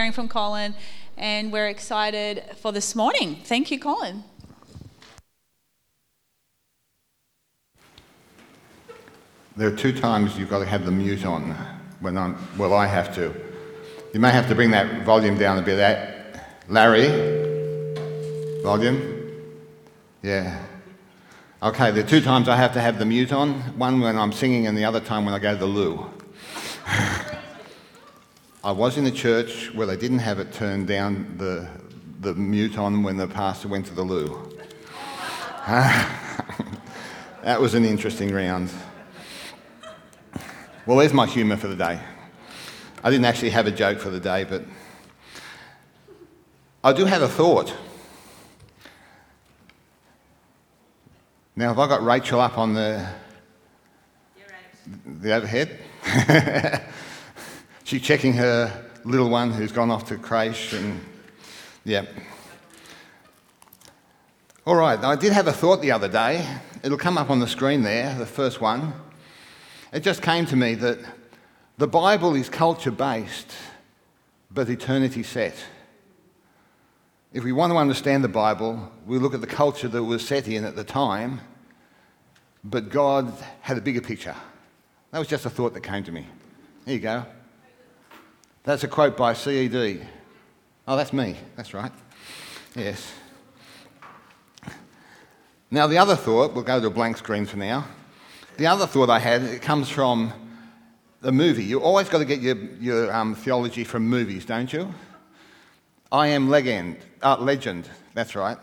hearing from Colin, and we're excited for this morning. Thank you, Colin. There are two times you've got to have the mute on when I'm, well, I have to. You may have to bring that volume down a bit. Larry, volume. Yeah. Okay, there are two times I have to have the mute on one when I'm singing, and the other time when I go to the loo. I was in a church where they didn't have it turned down the, the mute on when the pastor went to the loo. that was an interesting round. Well, there's my humour for the day. I didn't actually have a joke for the day, but I do have a thought. Now, have I got Rachel up on the, the overhead? She's checking her little one who's gone off to creche, and yeah. All right, I did have a thought the other day. It'll come up on the screen there, the first one. It just came to me that the Bible is culture based, but eternity set. If we want to understand the Bible, we look at the culture that was set in at the time, but God had a bigger picture. That was just a thought that came to me. There you go. That's a quote by CED. Oh, that's me. That's right. Yes. Now, the other thought, we'll go to a blank screen for now. The other thought I had, it comes from the movie. You always got to get your, your um, theology from movies, don't you? I am legend. Uh, legend, that's right.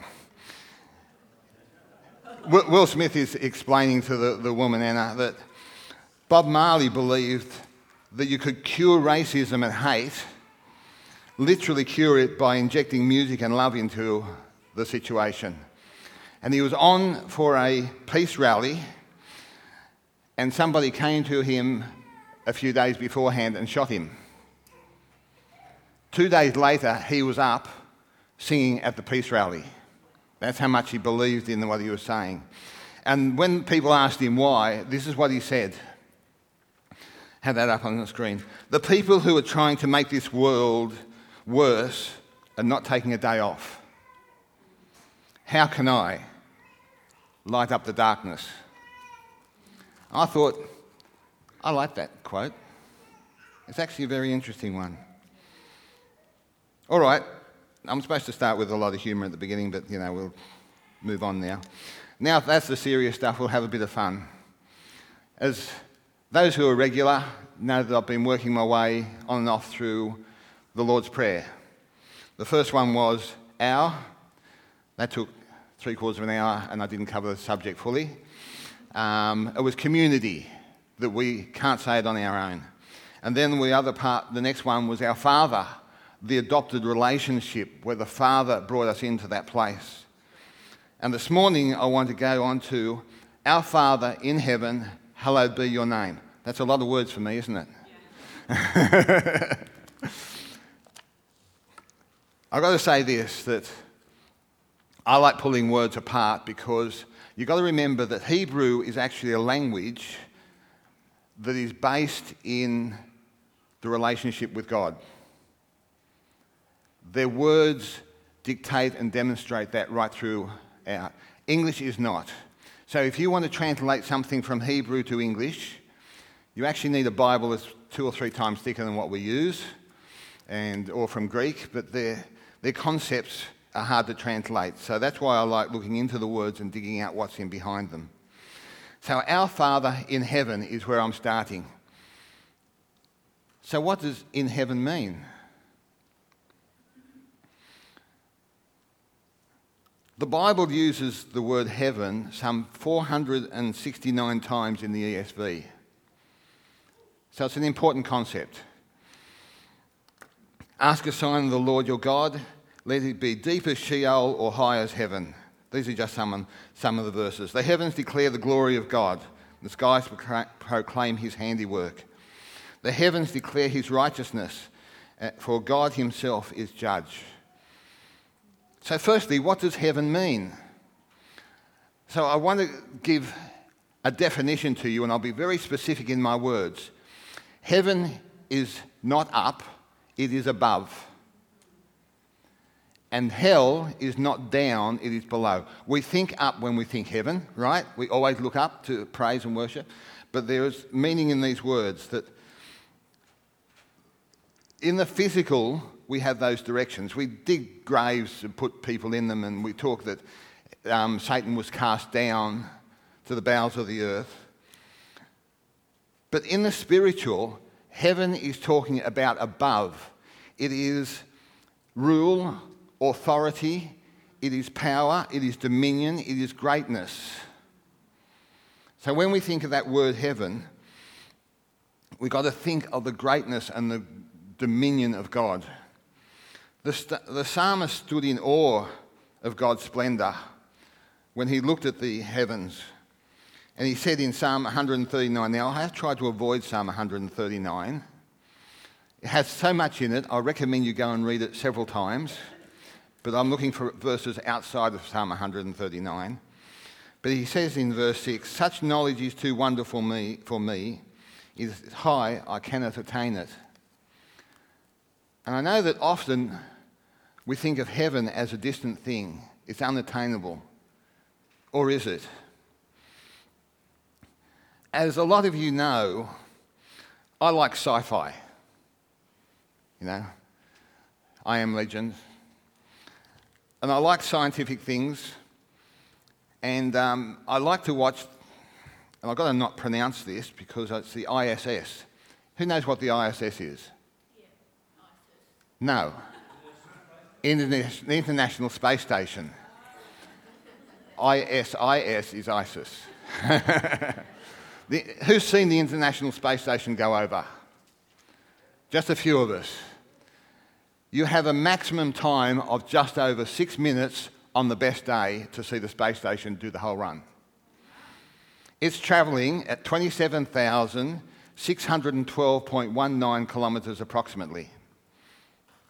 Will Smith is explaining to the, the woman, Anna, that Bob Marley believed that you could cure racism and hate, literally cure it by injecting music and love into the situation. And he was on for a peace rally, and somebody came to him a few days beforehand and shot him. Two days later, he was up singing at the peace rally. That's how much he believed in what he was saying. And when people asked him why, this is what he said have that up on the screen. The people who are trying to make this world worse are not taking a day off. How can I light up the darkness? I thought, I like that quote. It's actually a very interesting one. All right, I'm supposed to start with a lot of humour at the beginning, but you know, we'll move on now. Now, if that's the serious stuff, we'll have a bit of fun. As those who are regular know that I've been working my way on and off through the Lord's Prayer. The first one was our. That took three quarters of an hour, and I didn't cover the subject fully. Um, it was community that we can't say it on our own. And then the other part, the next one was our Father, the adopted relationship where the Father brought us into that place. And this morning I want to go on to our Father in heaven hallowed be your name. That's a lot of words for me, isn't it? I've got to say this that I like pulling words apart because you've got to remember that Hebrew is actually a language that is based in the relationship with God. Their words dictate and demonstrate that right through throughout. English is not. So if you want to translate something from Hebrew to English, you actually need a Bible that's two or three times thicker than what we use, and, or from Greek, but their, their concepts are hard to translate. So that's why I like looking into the words and digging out what's in behind them. So, our Father in heaven is where I'm starting. So, what does in heaven mean? The Bible uses the word heaven some 469 times in the ESV. So it's an important concept. Ask a sign of the Lord your God, let it be deep as Sheol or high as heaven. These are just some, some of the verses. The heavens declare the glory of God, the skies proclaim his handiwork. The heavens declare his righteousness, uh, for God himself is judge. So, firstly, what does heaven mean? So, I want to give a definition to you, and I'll be very specific in my words. Heaven is not up, it is above. And hell is not down, it is below. We think up when we think heaven, right? We always look up to praise and worship. But there is meaning in these words that in the physical, we have those directions. We dig graves and put people in them, and we talk that um, Satan was cast down to the bowels of the earth. But in the spiritual, heaven is talking about above. It is rule, authority, it is power, it is dominion, it is greatness. So when we think of that word heaven, we've got to think of the greatness and the dominion of God. The, the psalmist stood in awe of God's splendour when he looked at the heavens. And he said in Psalm 139, now I have tried to avoid Psalm 139. It has so much in it, I recommend you go and read it several times. But I'm looking for verses outside of Psalm 139. But he says in verse 6 Such knowledge is too wonderful me, for me, it is high, I cannot attain it. And I know that often we think of heaven as a distant thing, it's unattainable. Or is it? As a lot of you know, I like sci fi. You know, I am legend. And I like scientific things. And um, I like to watch, and I've got to not pronounce this because it's the ISS. Who knows what the ISS is? No. The International Space Station. ISIS is ISIS. the, who's seen the International Space Station go over? Just a few of us. You have a maximum time of just over six minutes on the best day to see the space station do the whole run. It's travelling at 27,612.19 kilometres approximately.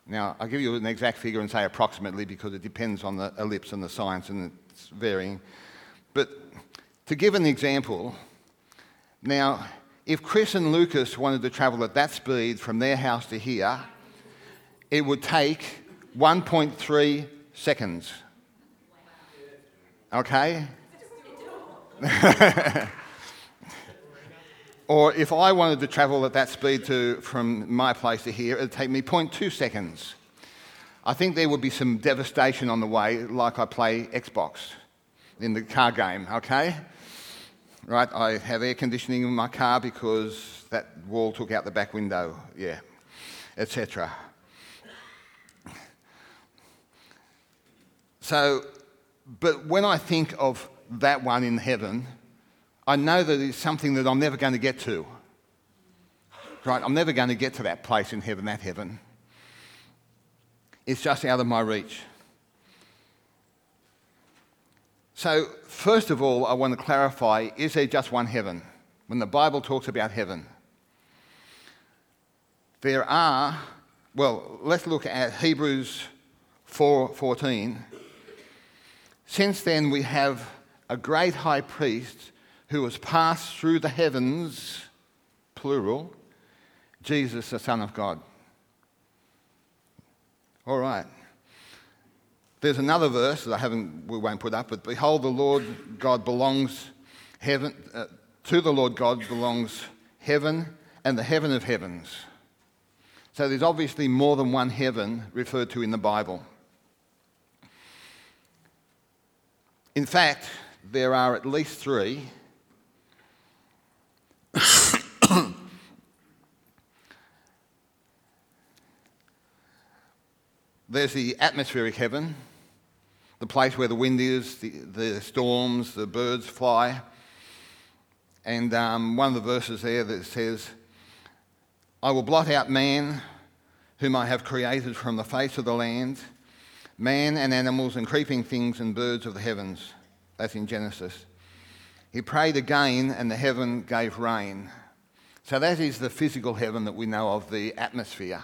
Now, I'll give you an exact figure and say approximately because it depends on the ellipse and the science and it's varying. But to give an example, now, if Chris and Lucas wanted to travel at that speed from their house to here, it would take 1.3 seconds. Okay? Or if I wanted to travel at that speed to, from my place to here, it'd take me 0.2 seconds. I think there would be some devastation on the way, like I play Xbox in the car game, okay? Right, I have air conditioning in my car because that wall took out the back window, yeah, etc. So, but when I think of that one in heaven, I know that it's something that I'm never going to get to. Right? I'm never going to get to that place in heaven, that heaven. It's just out of my reach. So, first of all, I want to clarify is there just one heaven? When the Bible talks about heaven, there are, well, let's look at Hebrews 4:14. Since then we have a great high priest who has passed through the heavens, plural, Jesus, the Son of God. All right. There's another verse that I haven't, we won't put up, but behold, the Lord God belongs heaven, uh, to the Lord God belongs heaven and the heaven of heavens. So there's obviously more than one heaven referred to in the Bible. In fact, there are at least three There's the atmospheric heaven, the place where the wind is, the, the storms, the birds fly. And um, one of the verses there that says, I will blot out man, whom I have created from the face of the land, man and animals and creeping things and birds of the heavens. That's in Genesis. He prayed again, and the heaven gave rain. So that is the physical heaven that we know of, the atmosphere.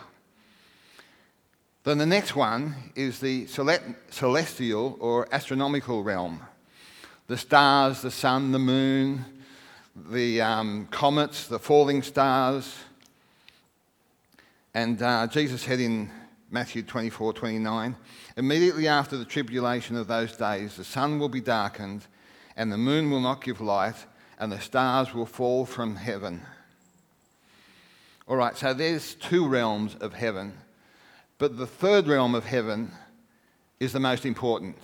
Then the next one is the celestial or astronomical realm. The stars, the sun, the moon, the um, comets, the falling stars. And uh, Jesus said in Matthew 24 29. Immediately after the tribulation of those days, the sun will be darkened, and the moon will not give light, and the stars will fall from heaven. All right, so there's two realms of heaven, but the third realm of heaven is the most important.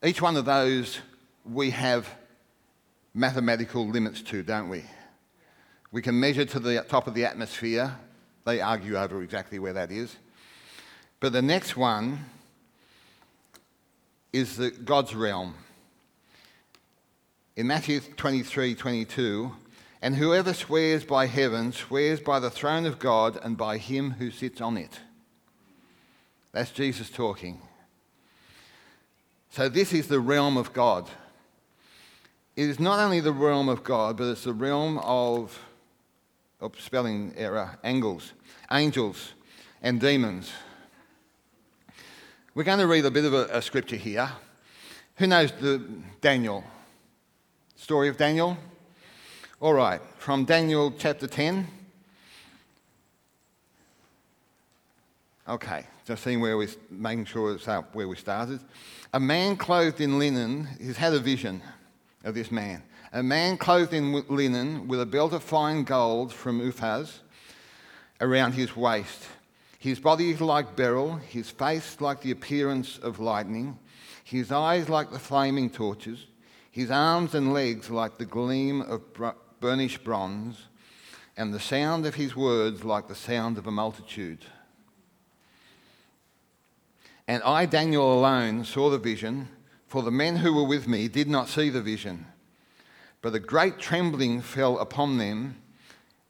Each one of those we have mathematical limits to, don't we? We can measure to the top of the atmosphere they argue over exactly where that is. But the next one is the God's realm. In Matthew 23 22, and whoever swears by heaven swears by the throne of God and by him who sits on it. That's Jesus talking. So, this is the realm of God. It is not only the realm of God, but it's the realm of oh, spelling error, angels, angels, and demons. We're going to read a bit of a, a scripture here. Who knows the Daniel? Story of Daniel? All right, from Daniel chapter 10. Okay, just seeing where we're making sure it's up where we started. A man clothed in linen, has had a vision of this man. A man clothed in linen with a belt of fine gold from Uphaz around his waist. His body is like beryl, his face like the appearance of lightning, his eyes like the flaming torches, his arms and legs like the gleam of burnished bronze, and the sound of his words like the sound of a multitude. And I, Daniel, alone saw the vision, for the men who were with me did not see the vision. But a great trembling fell upon them,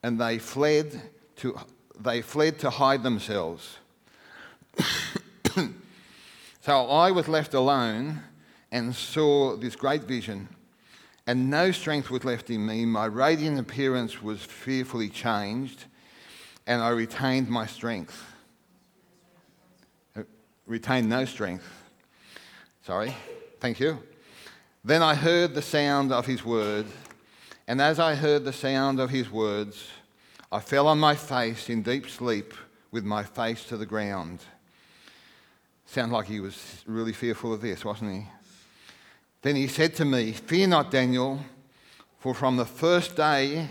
and they fled to, they fled to hide themselves. so I was left alone and saw this great vision, and no strength was left in me. My radiant appearance was fearfully changed, and I retained my strength. Uh, retained no strength. Sorry, thank you. Then I heard the sound of his word, and as I heard the sound of his words, I fell on my face in deep sleep with my face to the ground. Sounds like he was really fearful of this, wasn't he? Then he said to me, Fear not, Daniel, for from the first day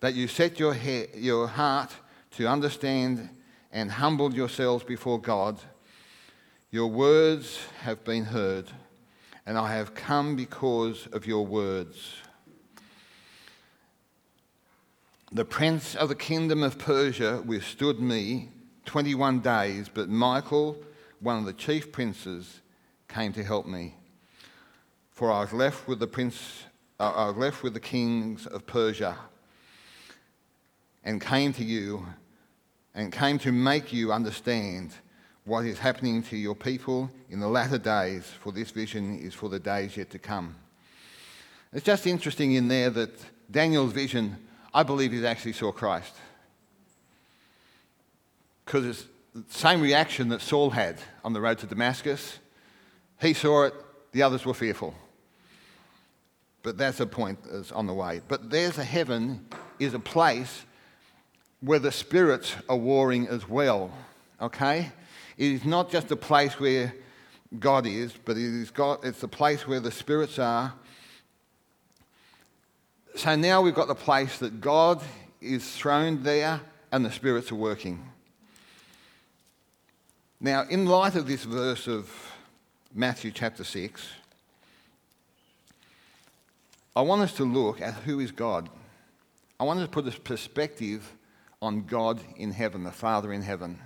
that you set your, he- your heart to understand and humbled yourselves before God, your words have been heard and I have come because of your words. The prince of the kingdom of Persia withstood me 21 days, but Michael, one of the chief princes, came to help me. For I was left with the prince, uh, I was left with the kings of Persia, and came to you, and came to make you understand what is happening to your people in the latter days, for this vision is for the days yet to come. It's just interesting in there that Daniel's vision, I believe, he actually saw Christ. Because it's the same reaction that Saul had on the road to Damascus. He saw it, the others were fearful. But that's a point that's on the way. But there's a heaven, is a place where the spirits are warring as well. Okay? It is not just a place where God is, but it is God, it's the place where the spirits are. So now we've got the place that God is throned there and the spirits are working. Now, in light of this verse of Matthew chapter 6, I want us to look at who is God. I want us to put a perspective on God in heaven, the Father in heaven.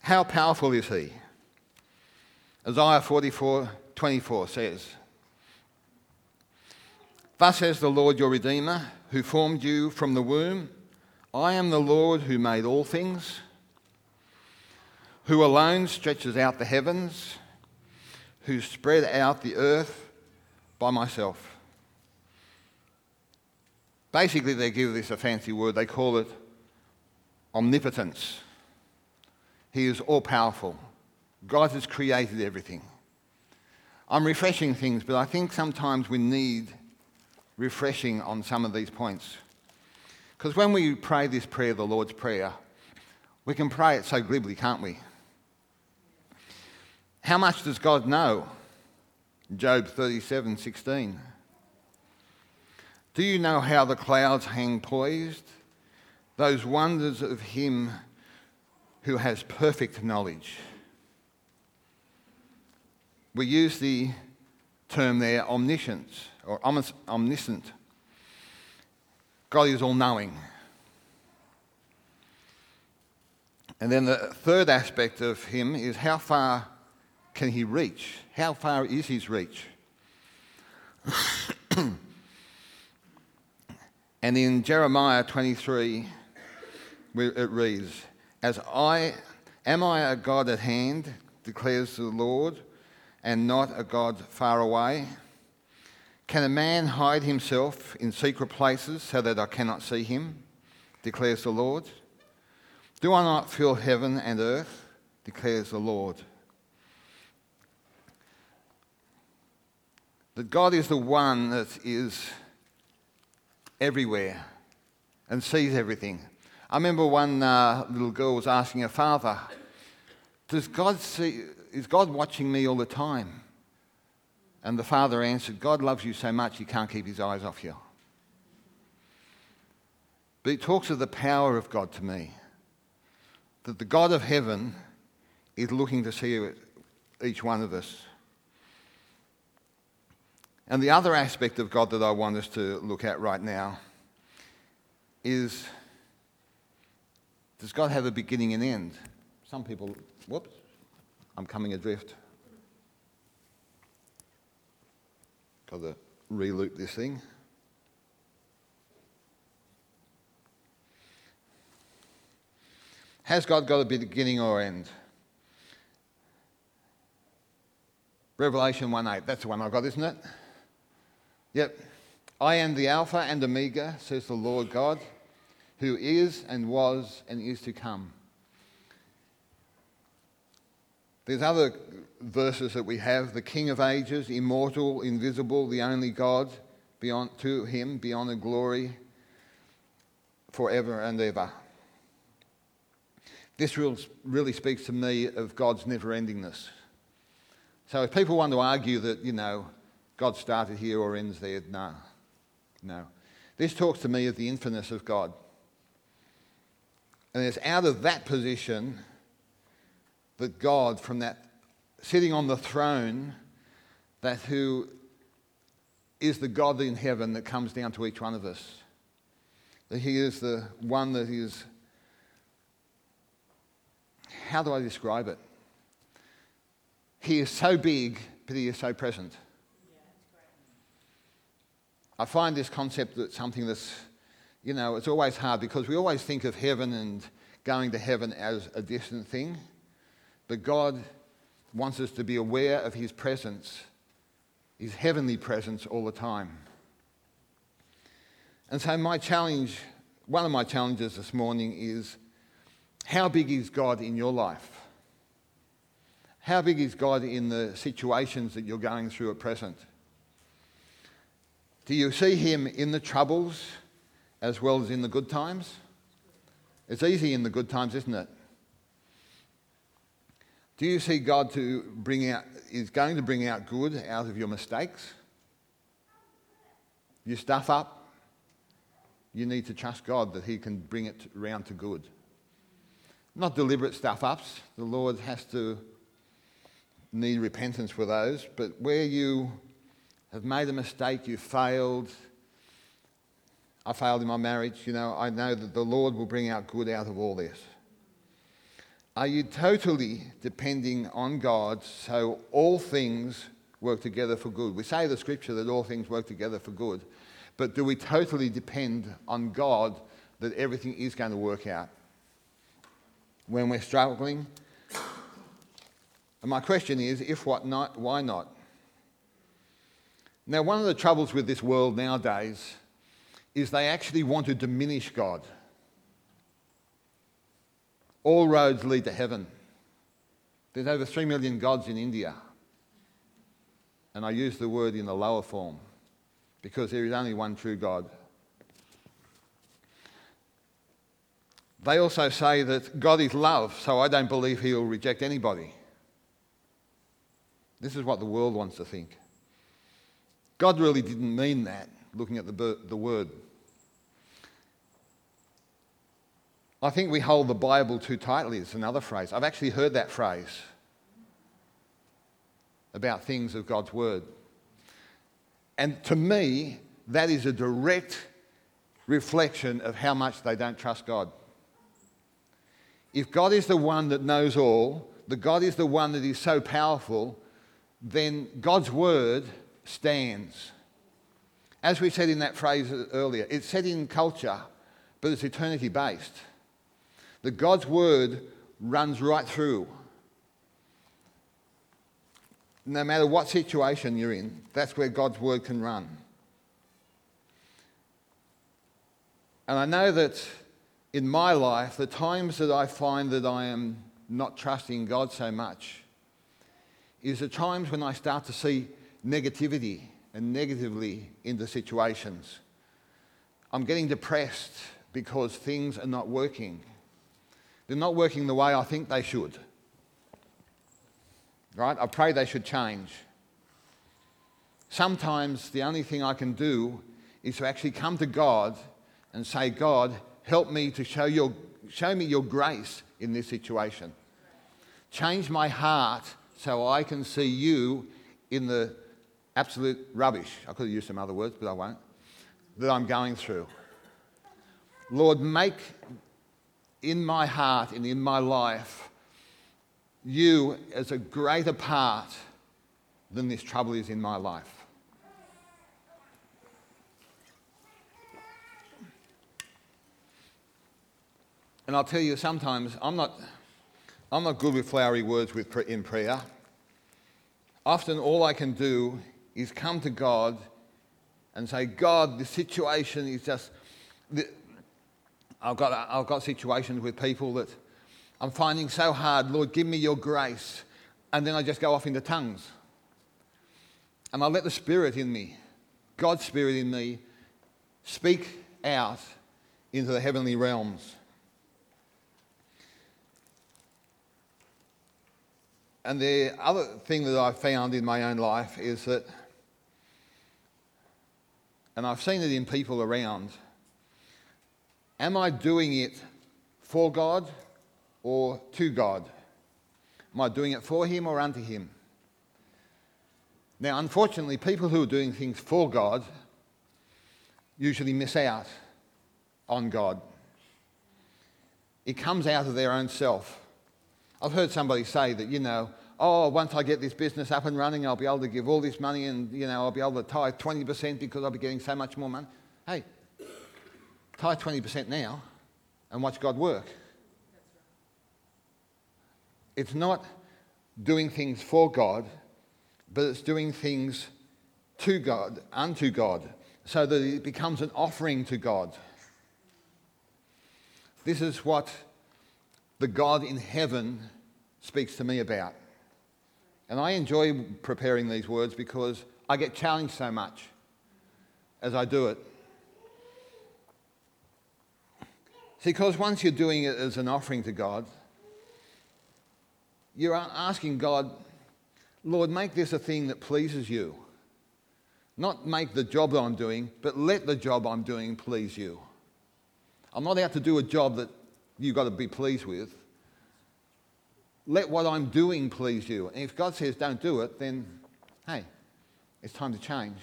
How powerful is he? Isaiah 44 24 says, Thus says the Lord your Redeemer, who formed you from the womb I am the Lord who made all things, who alone stretches out the heavens, who spread out the earth by myself. Basically, they give this a fancy word, they call it omnipotence. He is all powerful. God has created everything. I'm refreshing things, but I think sometimes we need refreshing on some of these points. Because when we pray this prayer, the Lord's Prayer, we can pray it so glibly, can't we? How much does God know? Job 37 16. Do you know how the clouds hang poised? Those wonders of Him who has perfect knowledge. We use the term there omniscience or omniscient. God is all knowing. And then the third aspect of Him is how far can He reach? How far is His reach? and in Jeremiah 23, it reads, As I am I a God at hand, declares the Lord, and not a God far away? Can a man hide himself in secret places so that I cannot see him? declares the Lord. Do I not fill heaven and earth? declares the Lord. That God is the one that is everywhere and sees everything. I remember one uh, little girl was asking her father, Does God see, is God watching me all the time? And the father answered, God loves you so much he can't keep his eyes off you. But he talks of the power of God to me. That the God of heaven is looking to see each one of us. And the other aspect of God that I want us to look at right now is does God have a beginning and end? Some people, whoops, I'm coming adrift. Got to reloop this thing. Has God got a beginning or end? Revelation 1 8. That's the one I've got, isn't it? Yep. I am the Alpha and Omega, says the Lord God who is and was and is to come. There's other verses that we have the King of ages, immortal, invisible, the only God, beyond to him, beyond the glory, forever and ever. This really speaks to me of God's never endingness. So if people want to argue that, you know, God started here or ends there, no. No. This talks to me of the infiniteness of God. And it's out of that position that God, from that sitting on the throne, that who is the God in heaven that comes down to each one of us. That He is the one that is. How do I describe it? He is so big, but He is so present. I find this concept that something that's you know, it's always hard because we always think of heaven and going to heaven as a distant thing. But God wants us to be aware of His presence, His heavenly presence all the time. And so, my challenge, one of my challenges this morning is how big is God in your life? How big is God in the situations that you're going through at present? Do you see Him in the troubles? as well as in the good times? It's easy in the good times, isn't it? Do you see God to bring out, is going to bring out good out of your mistakes? You stuff up, you need to trust God that He can bring it round to good. Not deliberate stuff ups. The Lord has to need repentance for those. But where you have made a mistake, you failed, I failed in my marriage, you know, I know that the Lord will bring out good out of all this. Are you totally depending on God so all things work together for good? We say the scripture that all things work together for good, but do we totally depend on God that everything is going to work out? When we're struggling? And my question is if what not, why not? Now, one of the troubles with this world nowadays is they actually want to diminish God. All roads lead to heaven. There's over 3 million gods in India. And I use the word in the lower form. because there is only one true God. They also say that God is love, so I don't believe He will reject anybody. This is what the world wants to think. God really didn't mean that, looking at the, the word. I think we hold the Bible too tightly, it's another phrase. I've actually heard that phrase about things of God's word. And to me, that is a direct reflection of how much they don't trust God. If God is the one that knows all, the God is the one that is so powerful, then God's word stands. As we said in that phrase earlier, it's set in culture, but it's eternity based. The God's word runs right through. No matter what situation you're in, that's where God's word can run. And I know that in my life, the times that I find that I am not trusting God so much is the times when I start to see negativity and negatively into situations. I'm getting depressed because things are not working. They're not working the way I think they should. Right? I pray they should change. Sometimes the only thing I can do is to actually come to God and say, God, help me to show, your, show me your grace in this situation. Change my heart so I can see you in the absolute rubbish. I could have used some other words, but I won't. That I'm going through. Lord, make in my heart and in my life you as a greater part than this trouble is in my life. And I'll tell you, sometimes I'm not, I'm not good with flowery words with, in prayer. Often all I can do is come to God and say, God, the situation is just. I've, got, I've got situations with people that I'm finding so hard. Lord, give me your grace. And then I just go off into tongues. And I let the Spirit in me, God's Spirit in me, speak out into the heavenly realms. And the other thing that I've found in my own life is that, and I've seen it in people around, am I doing it for God or to God? Am I doing it for Him or unto Him? Now, unfortunately, people who are doing things for God usually miss out on God. It comes out of their own self. I've heard somebody say that, you know, oh, once I get this business up and running, I'll be able to give all this money and, you know, I'll be able to tithe 20% because I'll be getting so much more money. Hey, tithe 20% now and watch God work. It's not doing things for God, but it's doing things to God, unto God, so that it becomes an offering to God. This is what the God in heaven speaks to me about. And I enjoy preparing these words because I get challenged so much as I do it. See, because once you're doing it as an offering to God, you're asking God, Lord, make this a thing that pleases you. Not make the job that I'm doing, but let the job I'm doing please you. I'm not out to do a job that you've got to be pleased with let what I'm doing please you. And if God says don't do it, then hey, it's time to change.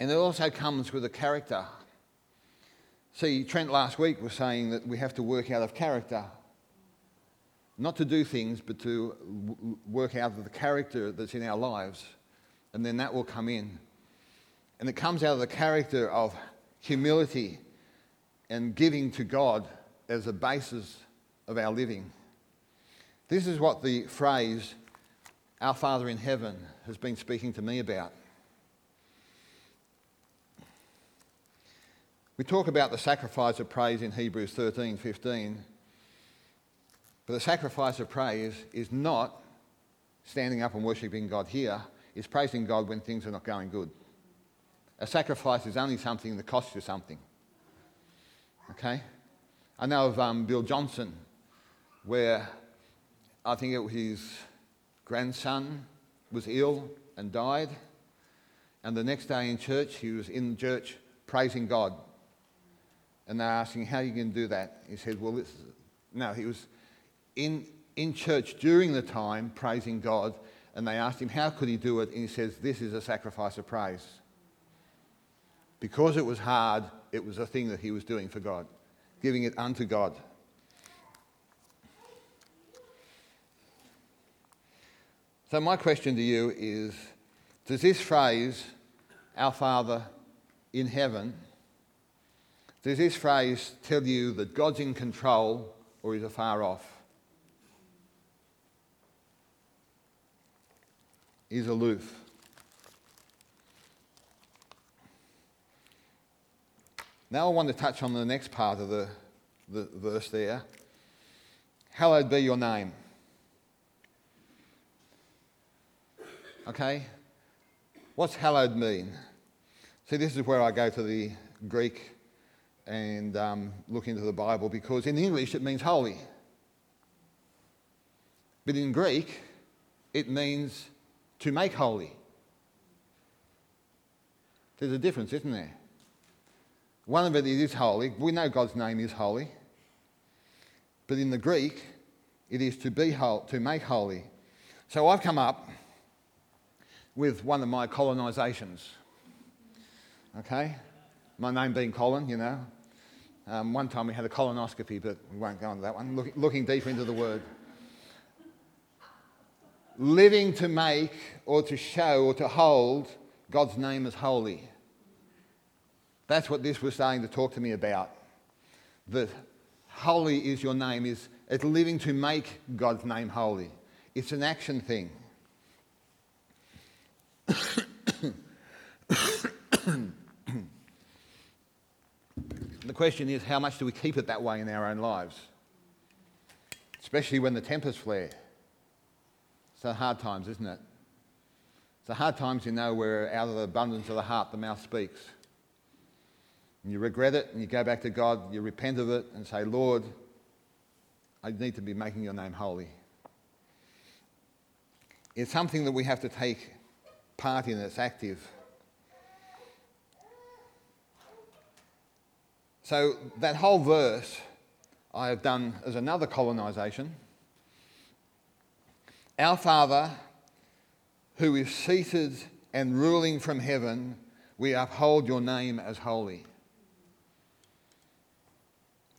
And it also comes with a character. See, Trent last week was saying that we have to work out of character. Not to do things, but to work out of the character that's in our lives. And then that will come in. And it comes out of the character of humility and giving to God as a basis of our living. This is what the phrase, Our Father in Heaven, has been speaking to me about. We talk about the sacrifice of praise in Hebrews 13 15. But the sacrifice of praise is not standing up and worshipping God here, is praising God when things are not going good. A sacrifice is only something that costs you something. Okay? I know of um, Bill Johnson, where I think it, his grandson was ill and died. And the next day in church, he was in church praising God. And they're asking, How you to do that? He said, Well, this, no, he was in, in church during the time praising God. And they asked him, How could he do it? And he says, This is a sacrifice of praise. Because it was hard, it was a thing that he was doing for God, giving it unto God. So, my question to you is Does this phrase, Our Father in heaven, does this phrase tell you that God's in control or is afar off? Is aloof. Now I want to touch on the next part of the, the verse there. Hallowed be your name. Okay? What's hallowed mean? See, this is where I go to the Greek and um, look into the Bible because in English it means holy. But in Greek, it means to make holy. There's a difference, isn't there? One of it is holy. We know God's name is holy. But in the Greek, it is to be whole, to make holy. So I've come up with one of my colonisations. Okay? My name being Colin, you know. Um, one time we had a colonoscopy, but we won't go into that one. Look, looking deeper into the word. Living to make or to show or to hold God's name as holy. That's what this was starting to talk to me about. That holy is your name, is it's living to make God's name holy. It's an action thing. the question is how much do we keep it that way in our own lives? Especially when the tempers flare. It's the hard times, isn't it? It's the hard times you know where out of the abundance of the heart the mouth speaks. And you regret it and you go back to God, you repent of it and say, Lord, I need to be making your name holy. It's something that we have to take part in, it's active. So, that whole verse I have done as another colonisation. Our Father, who is seated and ruling from heaven, we uphold your name as holy.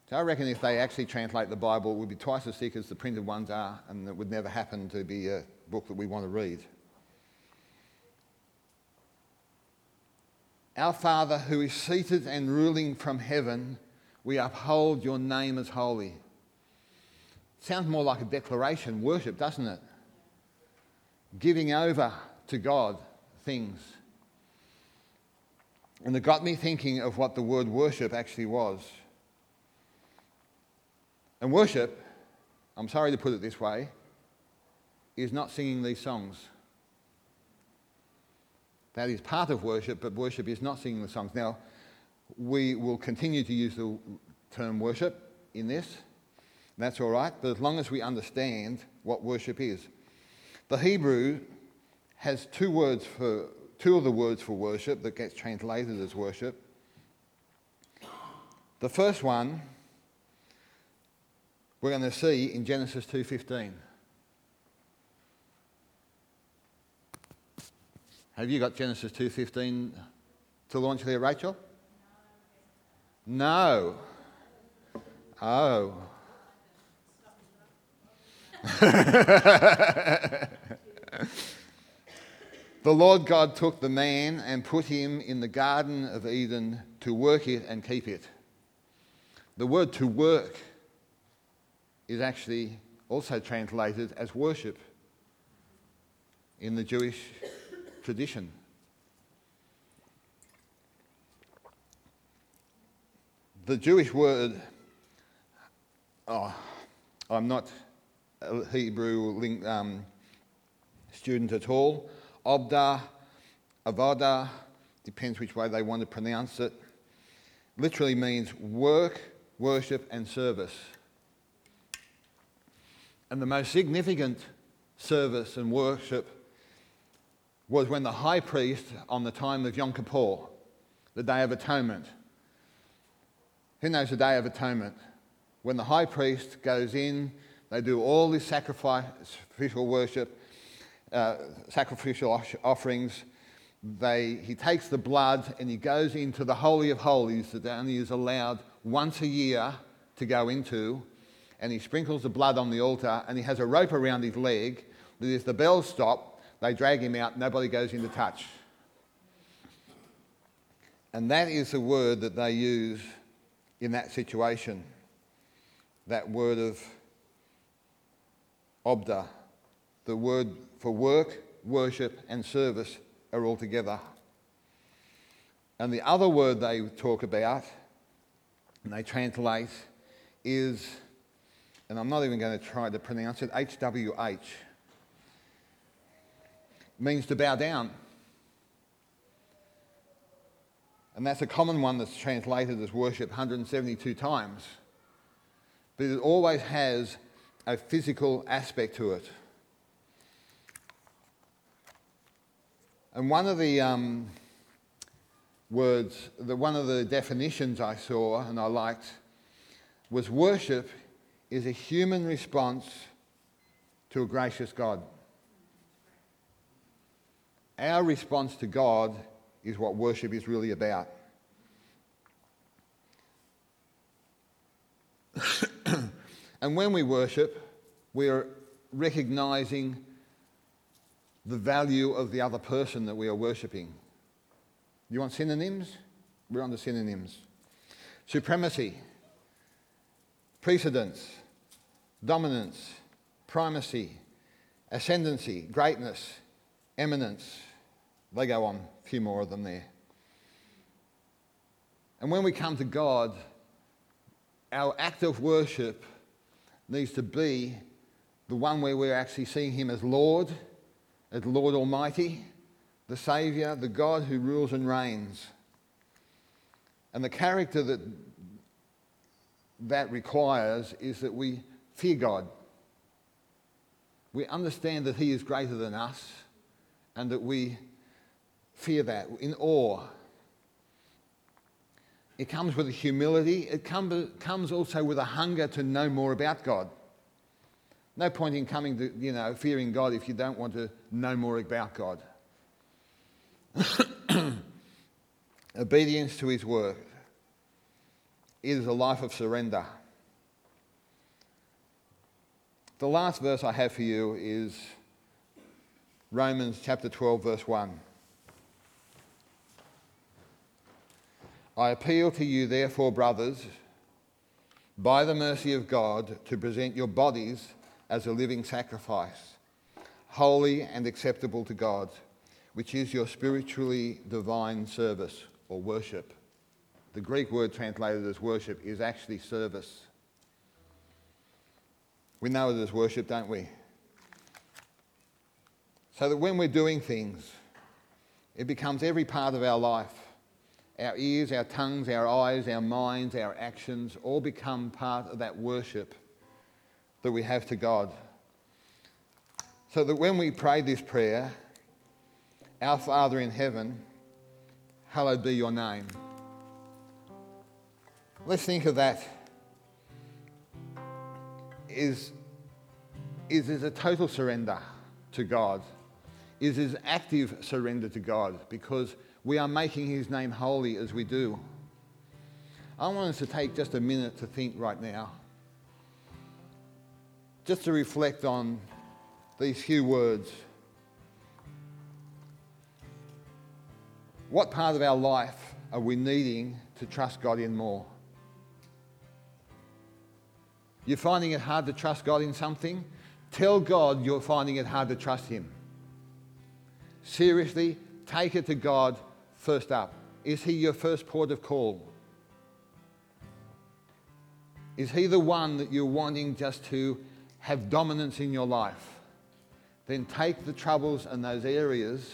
So I reckon if they actually translate the Bible, it would be twice as thick as the printed ones are, and it would never happen to be a book that we want to read. Our Father who is seated and ruling from heaven, we uphold your name as holy. Sounds more like a declaration, worship, doesn't it? Giving over to God things. And it got me thinking of what the word worship actually was. And worship, I'm sorry to put it this way, is not singing these songs. That is part of worship, but worship is not singing the songs. Now, we will continue to use the term worship in this. That's all right, but as long as we understand what worship is. The Hebrew has two words for two of the words for worship that gets translated as worship. The first one we're going to see in Genesis 2:15. Have you got Genesis 2:15 to launch there, Rachel? No. Oh. the Lord God took the man and put him in the Garden of Eden to work it and keep it. The word to work is actually also translated as worship in the Jewish tradition. The Jewish word, oh, I'm not a Hebrew um, student at all. Obda, Avoda, depends which way they want to pronounce it. Literally means work, worship, and service. And the most significant service and worship was when the high priest, on the time of Yom Kippur, the Day of Atonement, who knows the Day of Atonement? When the high priest goes in, they do all this sacrificial worship, uh, sacrificial offerings. They, he takes the blood and he goes into the Holy of Holies that only is allowed once a year to go into. And he sprinkles the blood on the altar and he has a rope around his leg that if the bells stop, they drag him out, nobody goes into touch. And that is the word that they use in that situation that word of obda. The word for work, worship, and service are all together. And the other word they talk about, and they translate, is, and I'm not even going to try to pronounce it, HWH. Means to bow down. And that's a common one that's translated as worship 172 times but it always has a physical aspect to it. And one of the um, words, the, one of the definitions I saw and I liked was worship is a human response to a gracious God. Our response to God is what worship is really about. And when we worship, we are recognizing the value of the other person that we are worshipping. You want synonyms? We're on the synonyms. Supremacy, precedence, dominance, primacy, ascendancy, greatness, eminence. They go on, a few more of them there. And when we come to God, our act of worship needs to be the one where we're actually seeing Him as Lord, as Lord Almighty, the Saviour, the God who rules and reigns. And the character that that requires is that we fear God. We understand that He is greater than us and that we fear that in awe. It comes with a humility. It come, comes also with a hunger to know more about God. No point in coming to, you know, fearing God if you don't want to know more about God. Obedience to his word. Is a life of surrender. The last verse I have for you is Romans chapter 12, verse 1. I appeal to you, therefore, brothers, by the mercy of God, to present your bodies as a living sacrifice, holy and acceptable to God, which is your spiritually divine service or worship. The Greek word translated as worship is actually service. We know it as worship, don't we? So that when we're doing things, it becomes every part of our life our ears, our tongues, our eyes, our minds, our actions all become part of that worship that we have to God. So that when we pray this prayer, Our Father in heaven, hallowed be your name. Let's think of that. Is, is, is a total surrender to God. Is is active surrender to God because we are making his name holy as we do. I want us to take just a minute to think right now, just to reflect on these few words. What part of our life are we needing to trust God in more? You're finding it hard to trust God in something? Tell God you're finding it hard to trust Him. Seriously, take it to God first up? Is he your first port of call? Is he the one that you're wanting just to have dominance in your life? then take the troubles and those areas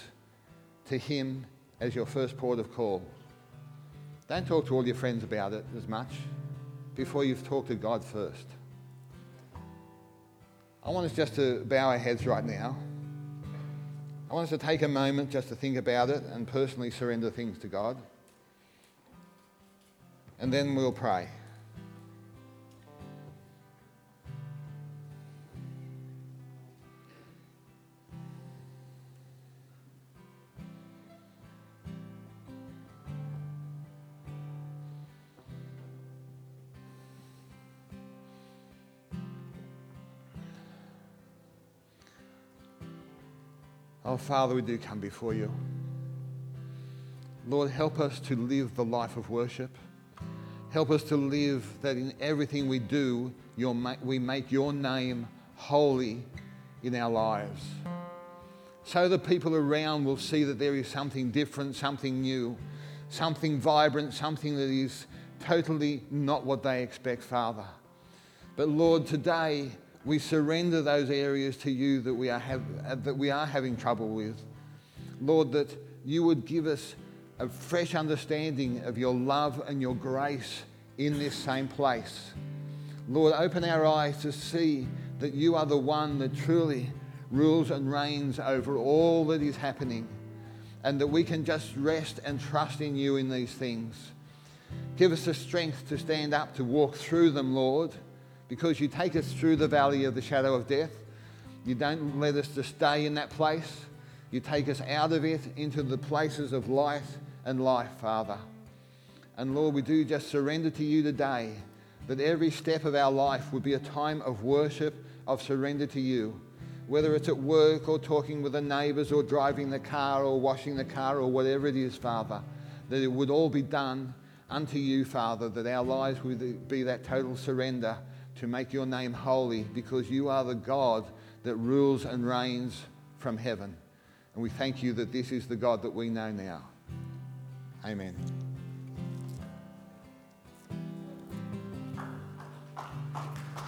to Him as your first port of call. Don't talk to all your friends about it as much before you've talked to God first. I want us just to bow our heads right now. I want us to take a moment just to think about it and personally surrender things to God. And then we'll pray. Father, we do come before you. Lord, help us to live the life of worship. Help us to live that in everything we do, your, we make your name holy in our lives. So the people around will see that there is something different, something new, something vibrant, something that is totally not what they expect, Father. But Lord, today we surrender those areas to you that we are, have, uh, that we are having trouble with. Lord, that you would give us a fresh understanding of your love and your grace in this same place. Lord, open our eyes to see that you are the one that truly rules and reigns over all that is happening, and that we can just rest and trust in you in these things. Give us the strength to stand up, to walk through them, Lord because you take us through the valley of the shadow of death. You don't let us to stay in that place. You take us out of it into the places of light and life, Father. And Lord, we do just surrender to you today that every step of our life would be a time of worship, of surrender to you. Whether it's at work or talking with the neighbours or driving the car or washing the car or whatever it is, Father, that it would all be done unto you, Father, that our lives would be that total surrender to make your name holy because you are the God that rules and reigns from heaven. And we thank you that this is the God that we know now. Amen.